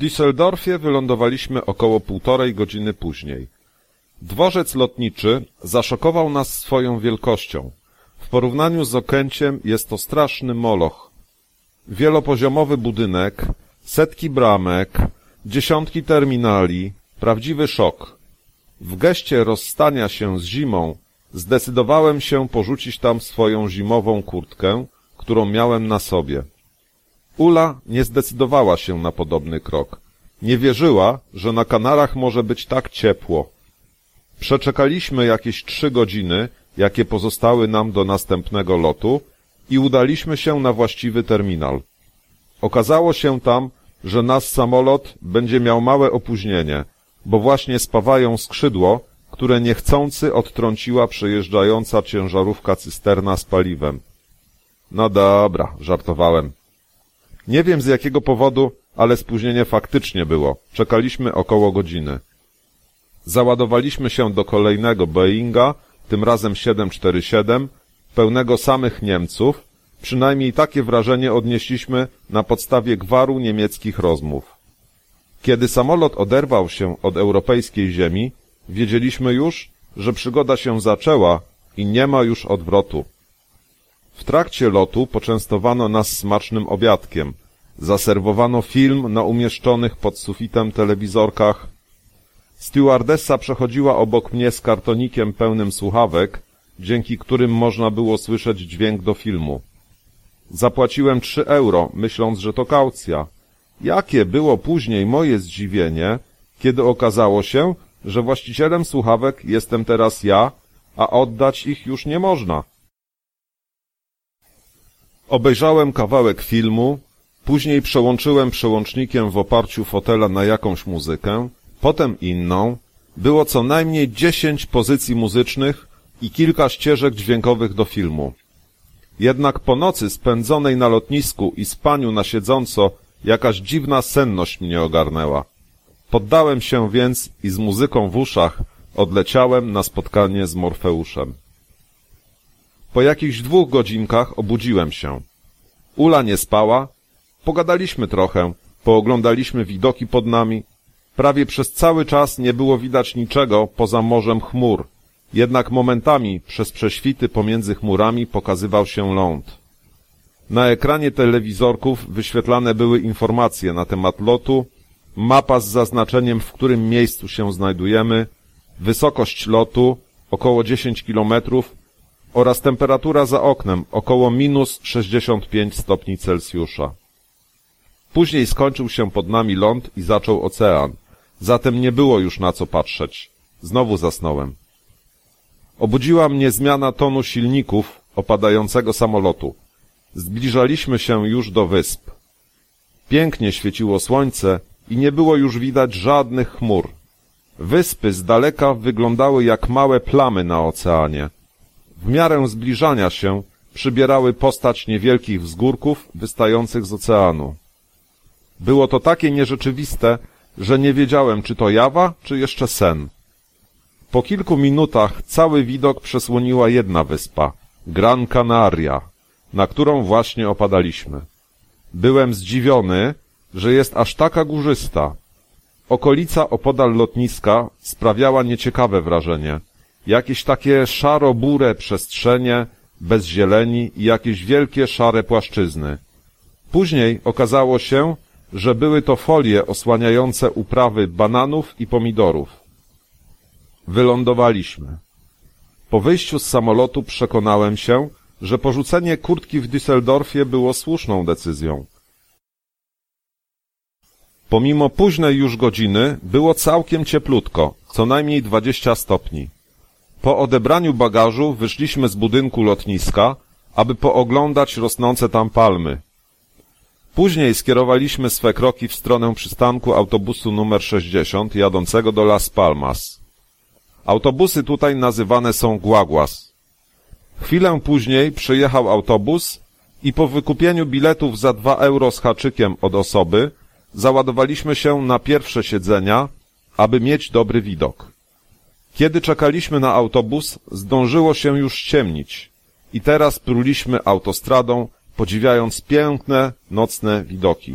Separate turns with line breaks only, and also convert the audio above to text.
Düsseldorfie wylądowaliśmy około półtorej godziny później. Dworzec lotniczy zaszokował nas swoją wielkością. W porównaniu z Okęciem jest to straszny moloch. Wielopoziomowy budynek, setki bramek, dziesiątki terminali, prawdziwy szok. W geście rozstania się z zimą zdecydowałem się porzucić tam swoją zimową kurtkę, którą miałem na sobie. Ula nie zdecydowała się na podobny krok. Nie wierzyła, że na Kanarach może być tak ciepło. Przeczekaliśmy jakieś trzy godziny, jakie pozostały nam do następnego lotu i udaliśmy się na właściwy terminal. Okazało się tam, że nasz samolot będzie miał małe opóźnienie, bo właśnie spawają skrzydło, które niechcący odtrąciła przejeżdżająca ciężarówka cysterna z paliwem. No dobra, żartowałem. Nie wiem z jakiego powodu, ale spóźnienie faktycznie było. Czekaliśmy około godziny. Załadowaliśmy się do kolejnego Boeinga, tym razem 747, pełnego samych Niemców. Przynajmniej takie wrażenie odnieśliśmy na podstawie gwaru niemieckich rozmów. Kiedy samolot oderwał się od europejskiej ziemi, wiedzieliśmy już, że przygoda się zaczęła i nie ma już odwrotu. W trakcie lotu poczęstowano nas smacznym obiadkiem. Zaserwowano film na umieszczonych pod sufitem telewizorkach. Stewardessa przechodziła obok mnie z kartonikiem pełnym słuchawek, dzięki którym można było słyszeć dźwięk do filmu. Zapłaciłem trzy euro, myśląc, że to kaucja. Jakie było później moje zdziwienie, kiedy okazało się, że właścicielem słuchawek jestem teraz ja, a oddać ich już nie można. Obejrzałem kawałek filmu, później przełączyłem przełącznikiem w oparciu fotela na jakąś muzykę, potem inną. Było co najmniej dziesięć pozycji muzycznych i kilka ścieżek dźwiękowych do filmu. Jednak po nocy spędzonej na lotnisku i spaniu na siedząco jakaś dziwna senność mnie ogarnęła. Poddałem się więc i z muzyką w uszach odleciałem na spotkanie z Morfeuszem. Po jakichś dwóch godzinkach obudziłem się. Ula nie spała, pogadaliśmy trochę, pooglądaliśmy widoki pod nami. Prawie przez cały czas nie było widać niczego poza morzem chmur, jednak momentami przez prześwity pomiędzy chmurami pokazywał się ląd. Na ekranie telewizorków wyświetlane były informacje na temat lotu, mapa z zaznaczeniem, w którym miejscu się znajdujemy, wysokość lotu około 10 kilometrów oraz temperatura za oknem około minus 65 stopni Celsjusza. Później skończył się pod nami ląd i zaczął ocean, zatem nie było już na co patrzeć. Znowu zasnąłem. Obudziła mnie zmiana tonu silników opadającego samolotu. Zbliżaliśmy się już do wysp. Pięknie świeciło słońce i nie było już widać żadnych chmur. Wyspy z daleka wyglądały jak małe plamy na oceanie. W miarę zbliżania się przybierały postać niewielkich wzgórków wystających z oceanu. Było to takie nierzeczywiste, że nie wiedziałem, czy to jawa, czy jeszcze sen. Po kilku minutach cały widok przesłoniła jedna wyspa, Gran Canaria, na którą właśnie opadaliśmy. Byłem zdziwiony, że jest aż taka górzysta. Okolica opodal lotniska sprawiała nieciekawe wrażenie. Jakieś takie szaro-bure przestrzenie, bez zieleni i jakieś wielkie szare płaszczyzny. Później okazało się, że były to folie osłaniające uprawy bananów i pomidorów. Wylądowaliśmy. Po wyjściu z samolotu przekonałem się, że porzucenie kurtki w Düsseldorfie było słuszną decyzją. Pomimo późnej już godziny było całkiem cieplutko, co najmniej 20 stopni. Po odebraniu bagażu wyszliśmy z budynku lotniska, aby pooglądać rosnące tam palmy. Później skierowaliśmy swe kroki w stronę przystanku autobusu numer 60 jadącego do Las Palmas. Autobusy tutaj nazywane są guaguas. Chwilę później przyjechał autobus i po wykupieniu biletów za dwa euro z haczykiem od osoby załadowaliśmy się na pierwsze siedzenia, aby mieć dobry widok. Kiedy czekaliśmy na autobus, zdążyło się już ściemnić i teraz pruliśmy autostradą, podziwiając piękne, nocne widoki.